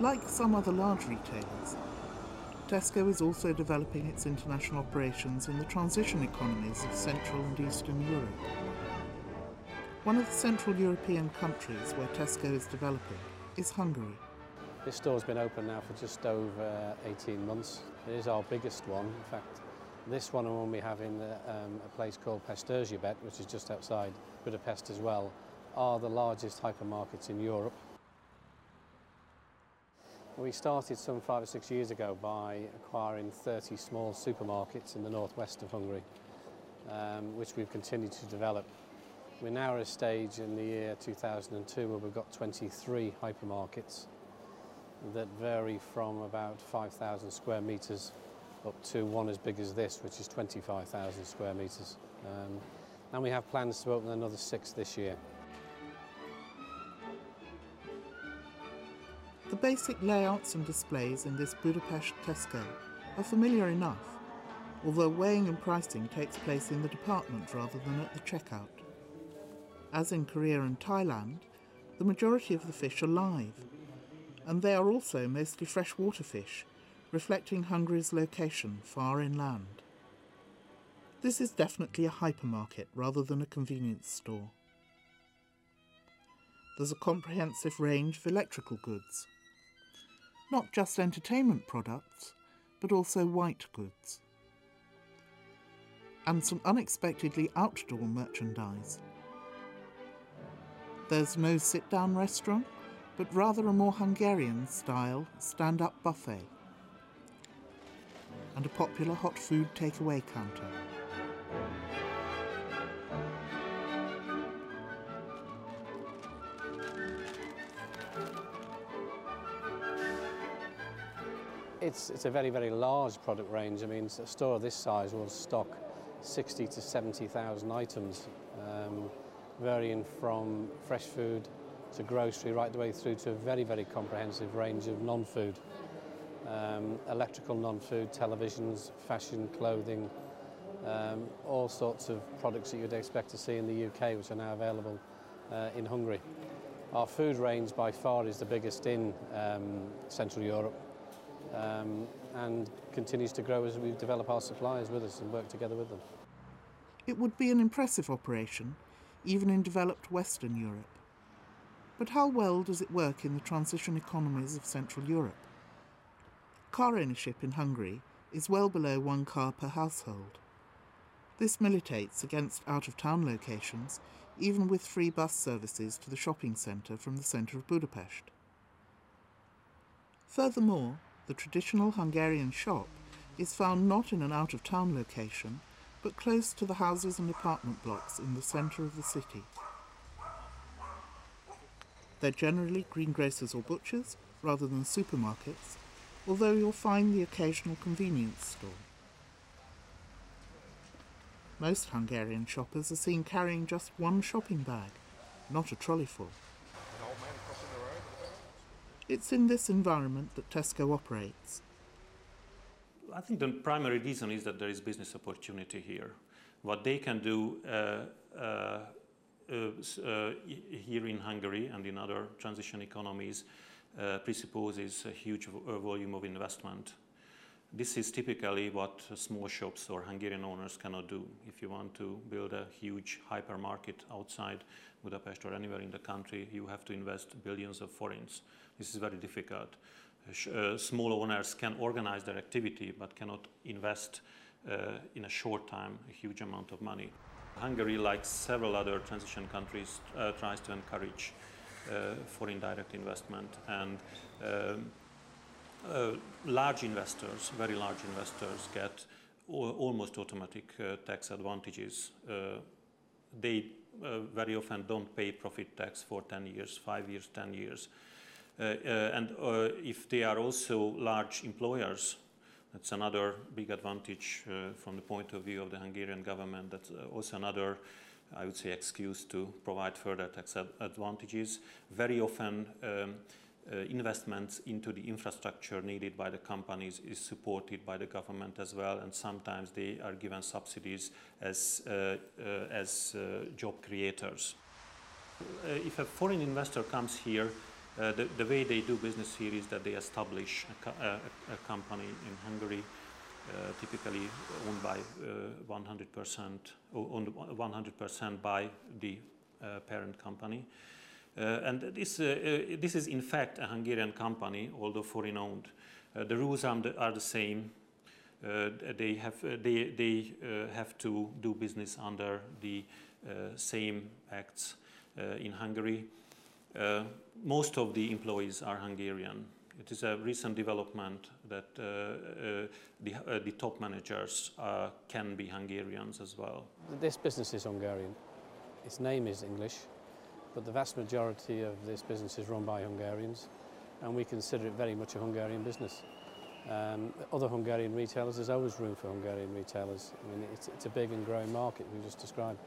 Like some other large retailers, Tesco is also developing its international operations in the transition economies of Central and Eastern Europe. One of the Central European countries where Tesco is developing is Hungary. This store's been open now for just over 18 months. It is our biggest one. In fact, this one will be having um, a place called Pesterzsébet, which is just outside Budapest as well, are the largest hypermarkets in Europe. We started some five or six years ago by acquiring 30 small supermarkets in the northwest of Hungary, um, which we've continued to develop. We're now at a stage in the year 2002 where we've got 23 hypermarkets that vary from about 5,000 square metres up to one as big as this, which is 25,000 square metres. Um, and we have plans to open another six this year. Basic layouts and displays in this Budapest Tesco are familiar enough, although weighing and pricing takes place in the department rather than at the checkout. As in Korea and Thailand, the majority of the fish are live, and they are also mostly freshwater fish, reflecting Hungary's location far inland. This is definitely a hypermarket rather than a convenience store. There's a comprehensive range of electrical goods. Not just entertainment products, but also white goods. And some unexpectedly outdoor merchandise. There's no sit down restaurant, but rather a more Hungarian style stand up buffet. And a popular hot food takeaway counter. It's, it's a very, very large product range. I mean, a store of this size will stock 60 to 70,000 items. Um, varying from fresh food to grocery right the way through to a very, very comprehensive range of non-food. Um, electrical non-food, televisions, fashion, clothing, um, all sorts of products that you'd expect to see in the UK which are now available uh, in Hungary. Our food range by far is the biggest in um, Central Europe um, and continues to grow as we develop our suppliers with us and work together with them. It would be an impressive operation even in developed Western Europe. But how well does it work in the transition economies of Central Europe? Car ownership in Hungary is well below one car per household. This militates against out of town locations, even with free bus services to the shopping centre from the centre of Budapest. Furthermore, the traditional Hungarian shop is found not in an out of town location, but close to the houses and apartment blocks in the centre of the city. They're generally greengrocers or butchers rather than supermarkets, although you'll find the occasional convenience store. Most Hungarian shoppers are seen carrying just one shopping bag, not a trolleyful. It's in this environment that Tesco operates, I think the primary reason is that there is business opportunity here. What they can do uh, uh, uh, here in Hungary and in other transition economies uh, presupposes a huge volume of investment. This is typically what small shops or Hungarian owners cannot do. If you want to build a huge hypermarket outside Budapest or anywhere in the country, you have to invest billions of forints. This is very difficult. Uh, small owners can organize their activity but cannot invest uh, in a short time a huge amount of money. Hungary, like several other transition countries, uh, tries to encourage uh, foreign direct investment and um, uh, large investors, very large investors, get almost automatic uh, tax advantages. they very often don't pay profit tax for 10 years, 5 years, 10 years. Uh, uh, and uh, if they are also large employers, that's another big advantage from the point of view of the Hungarian government. That's also another I would say, excuse to provide further tax advantages. Very often, um, uh, investments into the infrastructure needed by the companies is supported by the government as well, and sometimes they are given subsidies as, uh, uh, as job creators. if a foreign investor comes here, Uh, the, the, way they do business here is that they establish a, co a, a company in Hungary, uh, typically owned by 100%, uh, owned 100% by the uh, parent company. Uh, and this, this is in fact a Hungarian company, although foreign owned. the rules are the, are the same. they have, they, they have to do business under the same acts in Hungary. Uh, most of the employees are Hungarian. It is a recent development that uh, uh, the, uh, the, top managers uh, can be Hungarians as well. This business is Hungarian. Its name is English, but the vast majority of this business is run by Hungarians, and we consider it very much a Hungarian business. Um, other Hungarian retailers, there's always room for Hungarian retailers. I mean, it's, it's a big and growing market we just described.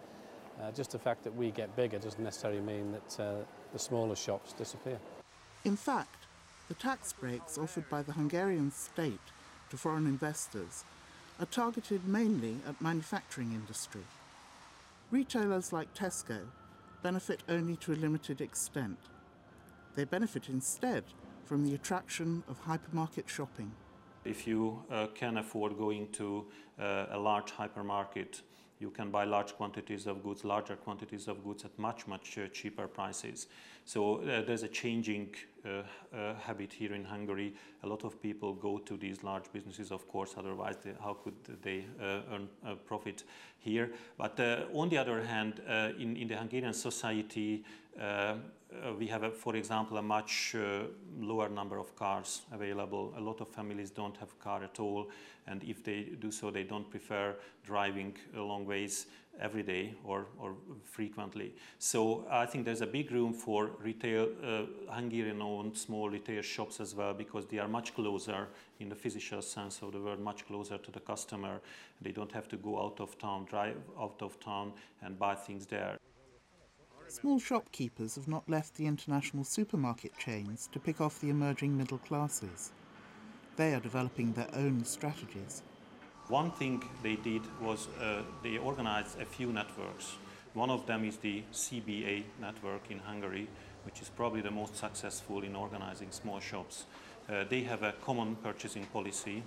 Uh, just the fact that we get bigger doesn't necessarily mean that uh, the smaller shops disappear. In fact, the tax breaks offered by the Hungarian state to foreign investors are targeted mainly at manufacturing industry. Retailers like Tesco benefit only to a limited extent. They benefit instead from the attraction of hypermarket shopping. If you uh, can afford going to uh, a large hypermarket you can buy large quantities of goods, larger quantities of goods at much, much uh, cheaper prices. So uh, there's a changing uh, uh habit here in Hungary. A lot of people go to these large businesses, of course, otherwise they, how could they uh, earn a profit here? But uh, on the other hand, in, in the Hungarian society, we have, a, for example, a much lower number of cars available. A lot of families don't have car at all, and if they do so, they don't prefer driving long ways every day or, or frequently. So I think there's a big room for retail, uh, Hungarian-owned small retail shops as well because they are much closer in the physical sense of the word, much closer to the customer. They don't have to go out of town, drive out of town and buy things there. Small shopkeepers have not left the international supermarket chains to pick off the emerging middle classes. They are developing their own strategies. One thing they did was uh, they organized a few networks. One of them is the CBA network in Hungary, which is probably the most successful in organizing small shops. Uh, they have a common purchasing policy,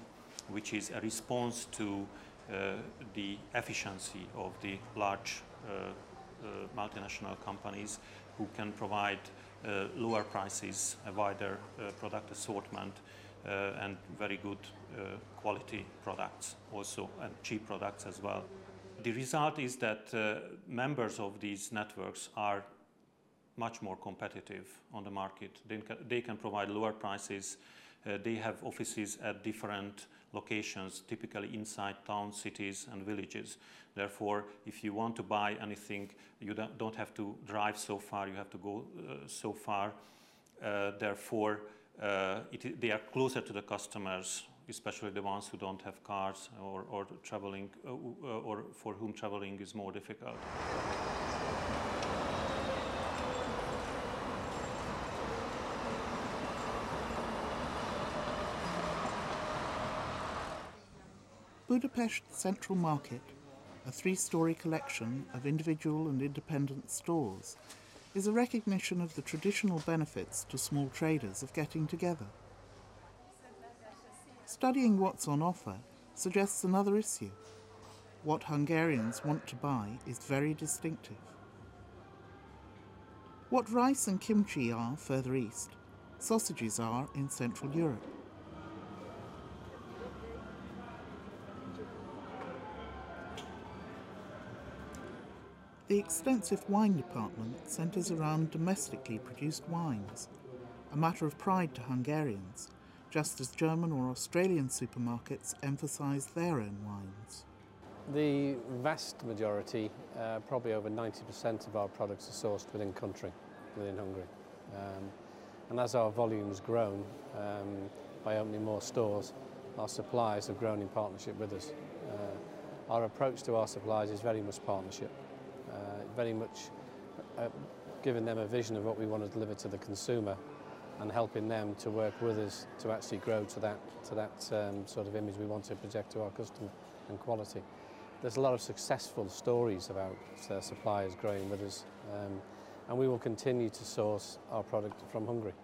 which is a response to uh, the efficiency of the large uh, multinational companies who can provide uh, lower prices, a wider product assortment, and very good uh, quality products also and cheap products as well. The result is that uh, members of these networks are much more competitive on the market. They can, they can provide lower prices. Uh, they have offices at different locations, typically inside towns, cities, and villages. Therefore, if you want to buy anything, you don't have to drive so far, you have to go uh, so far. Uh, therefore, uh, it, they are closer to the customers especially the ones who don't have cars or, or traveling uh, uh, or for whom traveling is more difficult. Budapest Central Market, a three-storey collection of individual and independent stores, is a recognition of the traditional benefits to small traders of getting together. Studying what's on offer suggests another issue. What Hungarians want to buy is very distinctive. What rice and kimchi are further east, sausages are in Central Europe. The extensive wine department centres around domestically produced wines, a matter of pride to Hungarians just as German or Australian supermarkets emphasise their own wines. The vast majority, uh, probably over 90% of our products are sourced within country, within Hungary. Um, and as our volume's grown um, by opening more stores, our suppliers have grown in partnership with us. Uh, our approach to our suppliers is very much partnership, Uh, very much uh, giving them a vision of what we want to deliver to the consumer and helping them to work with us to actually grow to that, to that um, sort of image we want to project to our customer and quality. There's a lot of successful stories about uh, suppliers growing with us um, and we will continue to source our product from Hungary.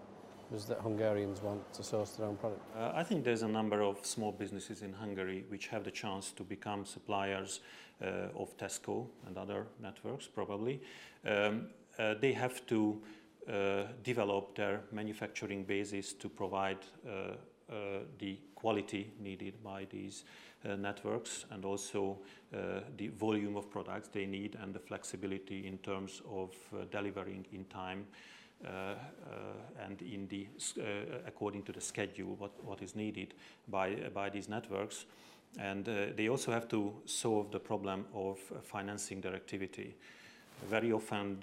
Was that Hungarians want to source their own product? Uh, I think there's a number of small businesses in Hungary which have the chance to become suppliers uh, of Tesco and other networks, probably. Um, uh, they have to uh, develop their manufacturing basis to provide uh, uh, the quality needed by these networks and also the volume of products they need and the flexibility in terms of delivering in time Uh, uh, and in the, uh, uh, according to the schedule what, what is needed by, by these networks. And they also have to solve the problem of financing their activity. Very often,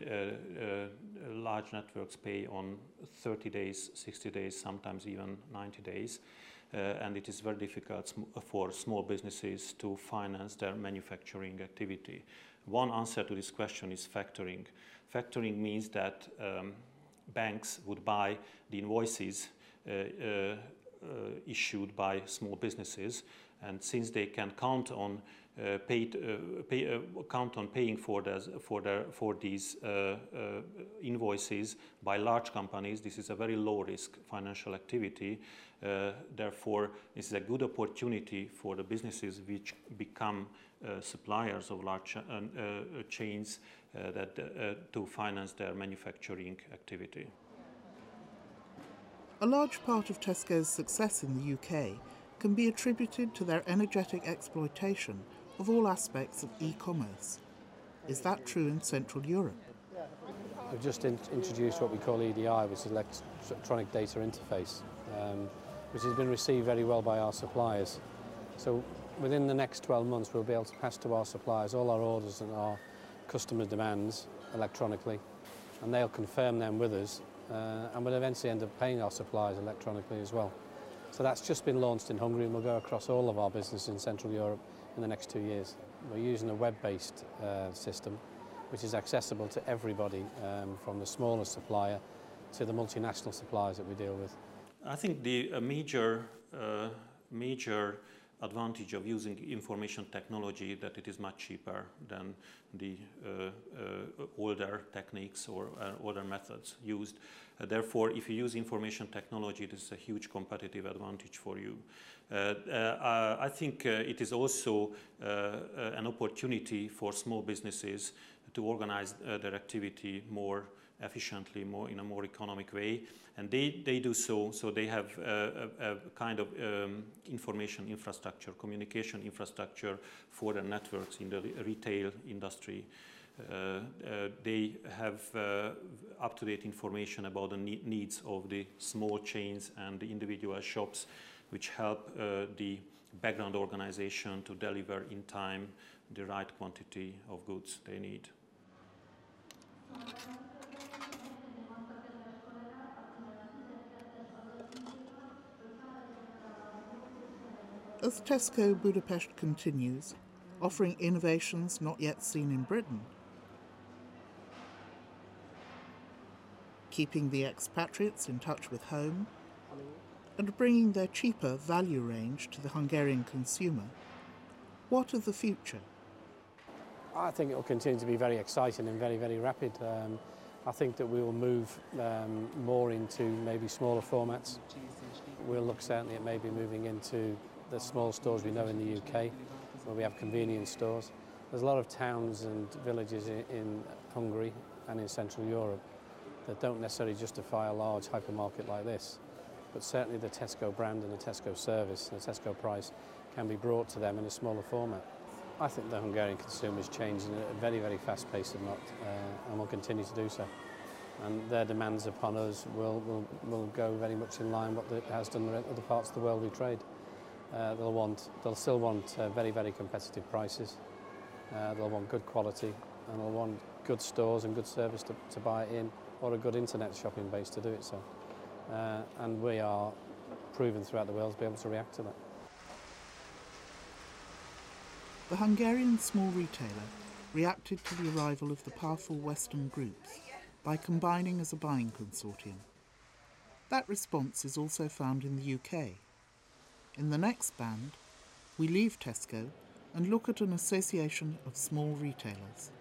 large networks pay on 30 days, 60 days, sometimes even 90 days. Uh, and it is very difficult sm for small businesses to finance their manufacturing activity. One answer to this question is factoring. Factoring means that um, banks would buy the invoices uh, uh, uh, issued by small businesses, and since they can count on uh, paid, uh, pay, uh, count on paying for, this, for, for these invoices by large companies, this is a very low risk financial activity. therefore, this is a good opportunity for the businesses which become suppliers of large chains uh, that, uh, to finance their manufacturing activity. A large part of Tesco's success in the UK can be attributed to their energetic exploitation of all aspects of e-commerce. Is that true in Central Europe? We've just in introduced what we call EDI, which is Electronic Data Interface, um, which has been received very well by our suppliers. So within the next 12 months, we'll be able to pass to our suppliers all our orders and our customer demands electronically and they'll confirm them with us uh, and we'll eventually end up paying our suppliers electronically as well. So that's just been launched in Hungary and will go across all of our business in Central Europe in the next two years. We're using a web-based uh, system which is accessible to everybody um, from the smallest supplier to the multinational suppliers that we deal with. I think the major, uh, major advantage of using information technology that it is much cheaper than the uh, uh, older techniques or uh, older methods used. Uh, therefore, if you use information technology, this is a huge competitive advantage for you. Uh, uh, I think it is also an opportunity for small businesses to organize their activity more efficiently, more in a more economic way. And they, they do so, so they have a, a, a kind of um, information infrastructure, communication infrastructure for their networks in the retail industry. Uh, uh, they have uh, up-to-date information about the ne needs of the small chains and the individual shops, which help uh, the background organization to deliver in time the right quantity of goods they need. As Tesco Budapest continues, offering innovations not yet seen in Britain, keeping the expatriates in touch with home, and bringing their cheaper value range to the Hungarian consumer, what of the future? I think it will continue to be very exciting and very, very rapid. Um, I think that we will move um, more into maybe smaller formats. We'll look certainly at maybe moving into the small stores we know in the UK, where we have convenience stores. There's a lot of towns and villages in, in Hungary and in Central Europe that don't necessarily justify a large hypermarket like this. But certainly the Tesco brand and the Tesco service and the Tesco price can be brought to them in a smaller format. I think the Hungarian consumer is changing at a very, very fast pace and, not, uh, and will continue to do so. And their demands upon us will, will, will go very much in line with what it has done in other parts of the world we trade. Uh, they'll want, they'll still want uh, very, very competitive prices. Uh, they'll want good quality and they'll want good stores and good service to, to buy it in or a good internet shopping base to do it so. Uh, and we are proven throughout the world to be able to react to that. The Hungarian small retailer reacted to the arrival of the powerful Western groups by combining as a buying consortium. That response is also found in the UK. In the next band, we leave Tesco and look at an association of small retailers.